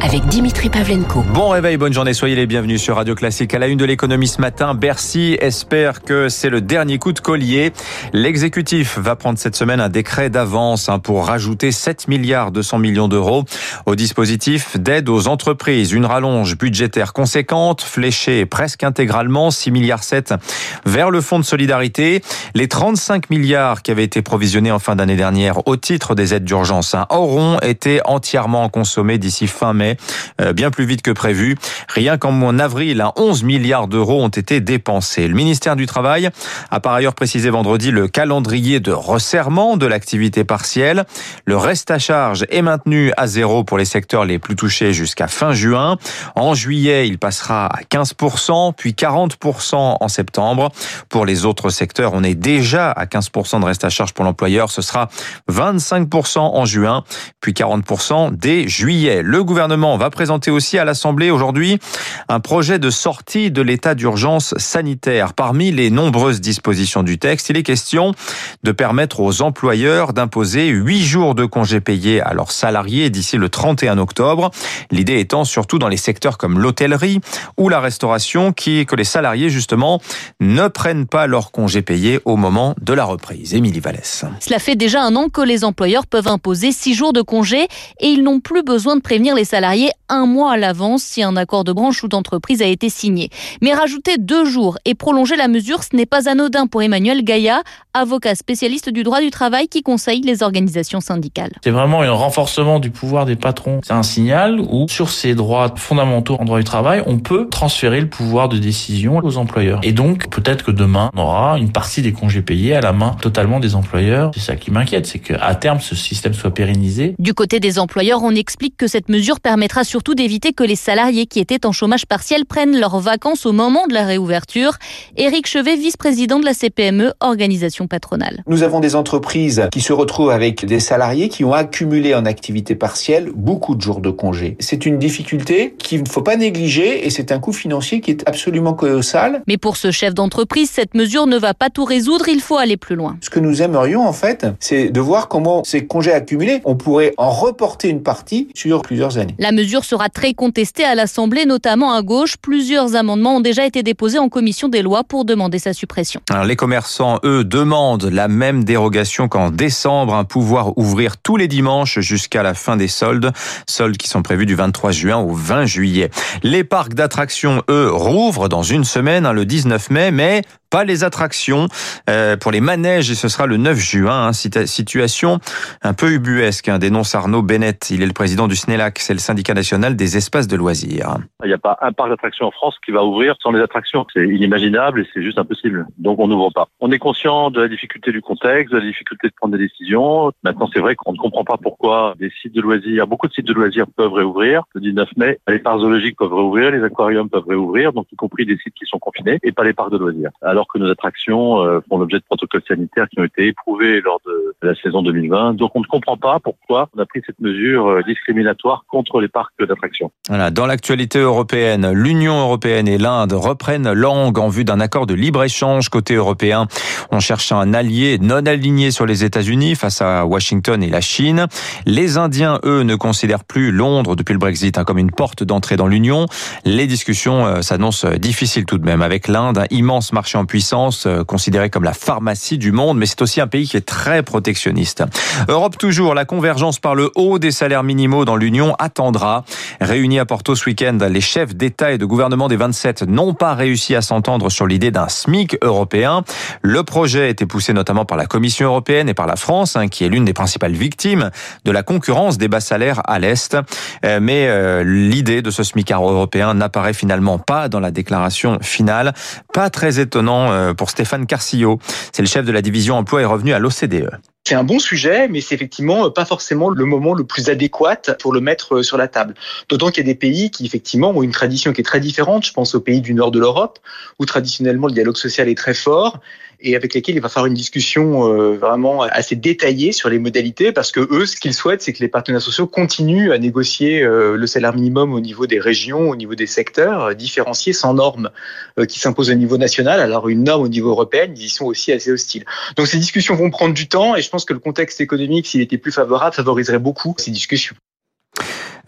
avec Dimitri Pavlenko. Bon réveil, bonne journée, soyez les bienvenus sur Radio Classique. À la une de l'économie ce matin, Bercy espère que c'est le dernier coup de collier. L'exécutif va prendre cette semaine un décret d'avance hein, pour rajouter 7 milliards 200 millions d'euros au dispositif d'aide aux entreprises. Une rallonge budgétaire conséquente, fléchée presque intégralement, 6 milliards 7 vers le fonds de solidarité. Les 35 milliards qui avaient été provisionnés en fin d'année dernière au titre des aides d'urgence hein, auront été entièrement consommés d'ici fin mai euh, bien plus vite que prévu. Rien qu'en mois d'avril, 11 milliards d'euros ont été dépensés. Le ministère du Travail a par ailleurs précisé vendredi le calendrier de resserrement de l'activité partielle. Le reste à charge est maintenu à zéro pour les secteurs les plus touchés jusqu'à fin juin. En juillet, il passera à 15%, puis 40% en septembre. Pour les autres secteurs, on est déjà à 15% de reste à charge pour l'employeur. Ce sera 25% en juin, puis 40% dès juillet. Le gouvernement va présenter aussi à l'Assemblée aujourd'hui un projet de sortie de l'état d'urgence sanitaire. Parmi les nombreuses dispositions du texte, il est question de permettre aux employeurs d'imposer huit jours de congés payés à leurs salariés d'ici le 31 octobre. L'idée étant surtout dans les secteurs comme l'hôtellerie ou la restauration qui, que les salariés justement ne prennent pas leurs congés payés au moment de la reprise. Émilie Vallès. Cela fait déjà un an que les employeurs peuvent imposer six jours de congés et ils n'ont plus besoin de prévenir les salariés un mois à l'avance si un accord de branche ou d'entreprise a été signé. Mais rajouter deux jours et prolonger la mesure, ce n'est pas anodin pour Emmanuel Gaïa, avocat spécialiste du droit du travail qui conseille les organisations syndicales. C'est vraiment un renforcement du pouvoir des patrons. C'est un signal où, sur ces droits fondamentaux en droit du travail, on peut transférer le pouvoir de décision aux employeurs. Et donc, peut-être que demain, on aura une partie des congés payés à la main totalement des employeurs. C'est ça qui m'inquiète, c'est qu'à terme, ce système soit pérennisé. Du côté des employeurs, on explique que cette mesure permettra surtout d'éviter que les salariés qui étaient en chômage partiel prennent leurs vacances au moment de la réouverture. Éric Chevet, vice-président de la CPME, organisation patronale. Nous avons des entreprises qui se retrouvent avec des salariés qui ont accumulé en activité partielle beaucoup de jours de congé. C'est une difficulté qu'il ne faut pas négliger et c'est un coût financier qui est absolument colossal. Mais pour ce chef d'entreprise, cette mesure ne va pas tout résoudre, il faut aller plus loin. Ce que nous aimerions en fait, c'est de voir comment ces congés accumulés, on pourrait en reporter une partie sur plusieurs années. La mesure sera très contestée à l'Assemblée, notamment à gauche. Plusieurs amendements ont déjà été déposés en commission des lois pour demander sa suppression. Les commerçants, eux, demandent la même dérogation qu'en décembre, un pouvoir ouvrir tous les dimanches jusqu'à la fin des soldes, soldes qui sont prévus du 23 juin au 20 juillet. Les parcs d'attractions, eux, rouvrent dans une semaine, hein, le 19 mai, mais pas les attractions euh, pour les manèges et ce sera le 9 juin. Hein, situation un peu ubuesque, hein, dénonce Arnaud Bennett. Il est le président du SNELAC, c'est le syndicat national des espaces de loisirs. Il n'y a pas un parc d'attractions en France qui va ouvrir sans les attractions. C'est inimaginable et c'est juste impossible. Donc on n'ouvre pas. On est conscient de la difficulté du contexte, de la difficulté de prendre des décisions. Maintenant c'est vrai qu'on ne comprend pas pourquoi des sites de loisirs, beaucoup de sites de loisirs peuvent réouvrir le 19 mai. Les parcs zoologiques peuvent réouvrir, les aquariums peuvent réouvrir, donc y compris des sites qui sont confinés et pas les parcs de loisirs. Alors que nos attractions euh, font l'objet de protocoles sanitaires qui ont été éprouvés lors de la saison 2020. Donc on ne comprend pas pourquoi on a pris cette mesure euh, discriminatoire contre les parcs d'attractions. Voilà, dans l'actualité européenne, l'Union européenne et l'Inde reprennent langue en vue d'un accord de libre-échange côté européen. On cherche un allié non aligné sur les États-Unis face à Washington et la Chine. Les Indiens, eux, ne considèrent plus Londres depuis le Brexit hein, comme une porte d'entrée dans l'Union. Les discussions euh, s'annoncent difficiles tout de même avec l'Inde, un immense marché en puissance, euh, considérée comme la pharmacie du monde, mais c'est aussi un pays qui est très protectionniste. Europe toujours, la convergence par le haut des salaires minimaux dans l'Union attendra. Réunis à Porto ce week-end, les chefs d'État et de gouvernement des 27 n'ont pas réussi à s'entendre sur l'idée d'un SMIC européen. Le projet a été poussé notamment par la Commission européenne et par la France, hein, qui est l'une des principales victimes de la concurrence des bas salaires à l'Est. Euh, mais euh, l'idée de ce SMIC européen n'apparaît finalement pas dans la déclaration finale. Pas très étonnant euh, pour Stéphane Carcillo. C'est le chef de la division emploi et revenu à l'OCDE. C'est un bon sujet, mais c'est effectivement pas forcément le moment le plus adéquat pour le mettre sur la table. D'autant qu'il y a des pays qui effectivement ont une tradition qui est très différente. Je pense aux pays du nord de l'Europe, où traditionnellement le dialogue social est très fort et avec lesquels il va faire une discussion vraiment assez détaillée sur les modalités parce que eux, ce qu'ils souhaitent, c'est que les partenaires sociaux continuent à négocier le salaire minimum au niveau des régions, au niveau des secteurs, différenciés sans normes qui s'imposent au niveau national. Alors une norme au niveau européen, ils y sont aussi assez hostiles. Donc ces discussions vont prendre du temps et je pense que le contexte économique, s'il était plus favorable, favoriserait beaucoup ces discussions.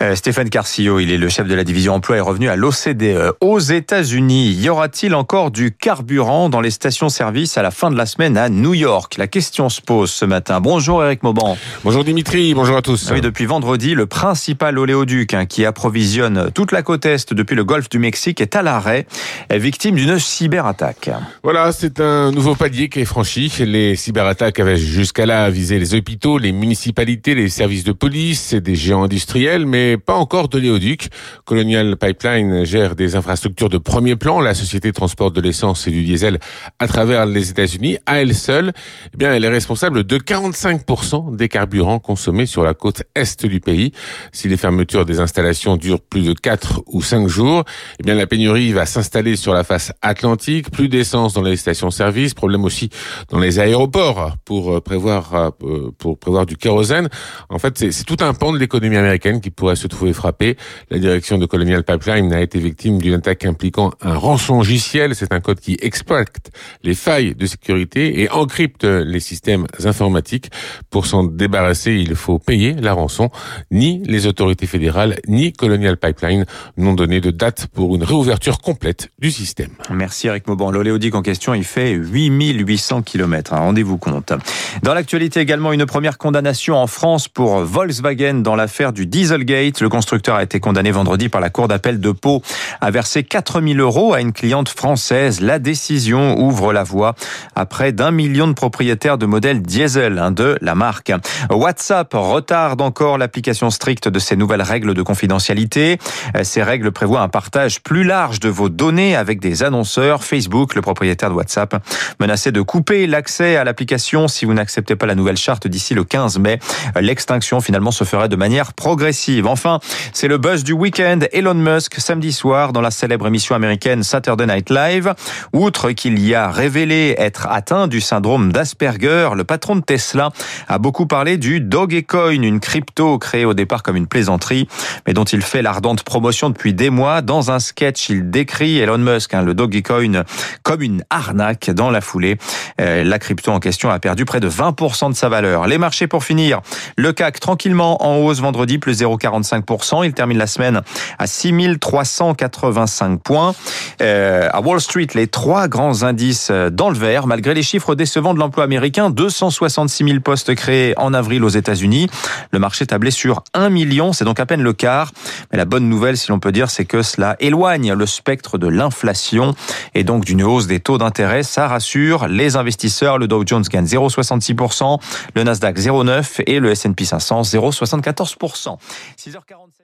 Euh, Stéphane Carcillo, il est le chef de la division emploi et revenu à l'OCDE. Aux États-Unis, y aura-t-il encore du carburant dans les stations-service à la fin de la semaine à New York? La question se pose ce matin. Bonjour Eric Mauban. Bonjour Dimitri, bonjour à tous. Oui, depuis vendredi, le principal oléoduc hein, qui approvisionne toute la côte est depuis le golfe du Mexique est à l'arrêt, victime d'une cyberattaque. Voilà, c'est un nouveau palier qui est franchi. Les cyberattaques avaient jusqu'à là visé les hôpitaux, les municipalités, les services de police et des géants industriels, mais pas encore de l'éoduc. Colonial Pipeline gère des infrastructures de premier plan. La société transporte de l'essence et du diesel à travers les États-Unis. À elle seule, eh bien, elle est responsable de 45% des carburants consommés sur la côte est du pays. Si les fermetures des installations durent plus de 4 ou 5 jours, eh bien, la pénurie va s'installer sur la face atlantique. Plus d'essence dans les stations-service. Problème aussi dans les aéroports pour euh, prévoir, euh, pour prévoir du kérosène. En fait, c'est tout un pan de l'économie américaine qui pourrait se trouver frappé. La direction de Colonial Pipeline a été victime d'une attaque impliquant un rançongiciel. C'est un code qui exploite les failles de sécurité et encrypte les systèmes informatiques. Pour s'en débarrasser, il faut payer la rançon. Ni les autorités fédérales, ni Colonial Pipeline n'ont donné de date pour une réouverture complète du système. Merci Eric Mauban. L'oléodique en question, il fait 8800 km. Rendez-vous compte. Dans l'actualité également, une première condamnation en France pour Volkswagen dans l'affaire du Dieselgate. Le constructeur a été condamné vendredi par la Cour d'appel de Pau à verser 4000 euros à une cliente française. La décision ouvre la voie à près d'un million de propriétaires de modèles diesel de la marque. WhatsApp retarde encore l'application stricte de ces nouvelles règles de confidentialité. Ces règles prévoient un partage plus large de vos données avec des annonceurs. Facebook, le propriétaire de WhatsApp, menacé de couper l'accès à l'application si vous n'acceptez pas la nouvelle charte d'ici le 15 mai. L'extinction finalement se ferait de manière progressive. C'est le buzz du week-end. Elon Musk, samedi soir, dans la célèbre émission américaine Saturday Night Live. Outre qu'il y a révélé être atteint du syndrome d'Asperger, le patron de Tesla a beaucoup parlé du Dogecoin, une crypto créée au départ comme une plaisanterie, mais dont il fait l'ardente promotion depuis des mois. Dans un sketch, il décrit Elon Musk, hein, le Dogecoin, comme une arnaque dans la foulée. Euh, la crypto en question a perdu près de 20% de sa valeur. Les marchés pour finir. Le CAC tranquillement en hausse vendredi, plus 0,40 il termine la semaine à 6385 points. Euh, à Wall Street, les trois grands indices euh, dans le vert, malgré les chiffres décevants de l'emploi américain, 266 000 postes créés en avril aux États-Unis. Le marché tablait sur 1 million, c'est donc à peine le quart. Mais la bonne nouvelle, si l'on peut dire, c'est que cela éloigne le spectre de l'inflation et donc d'une hausse des taux d'intérêt. Ça rassure les investisseurs. Le Dow Jones gagne 0,66%, le Nasdaq 0,9% et le S&P 500 0,74%. 6h47.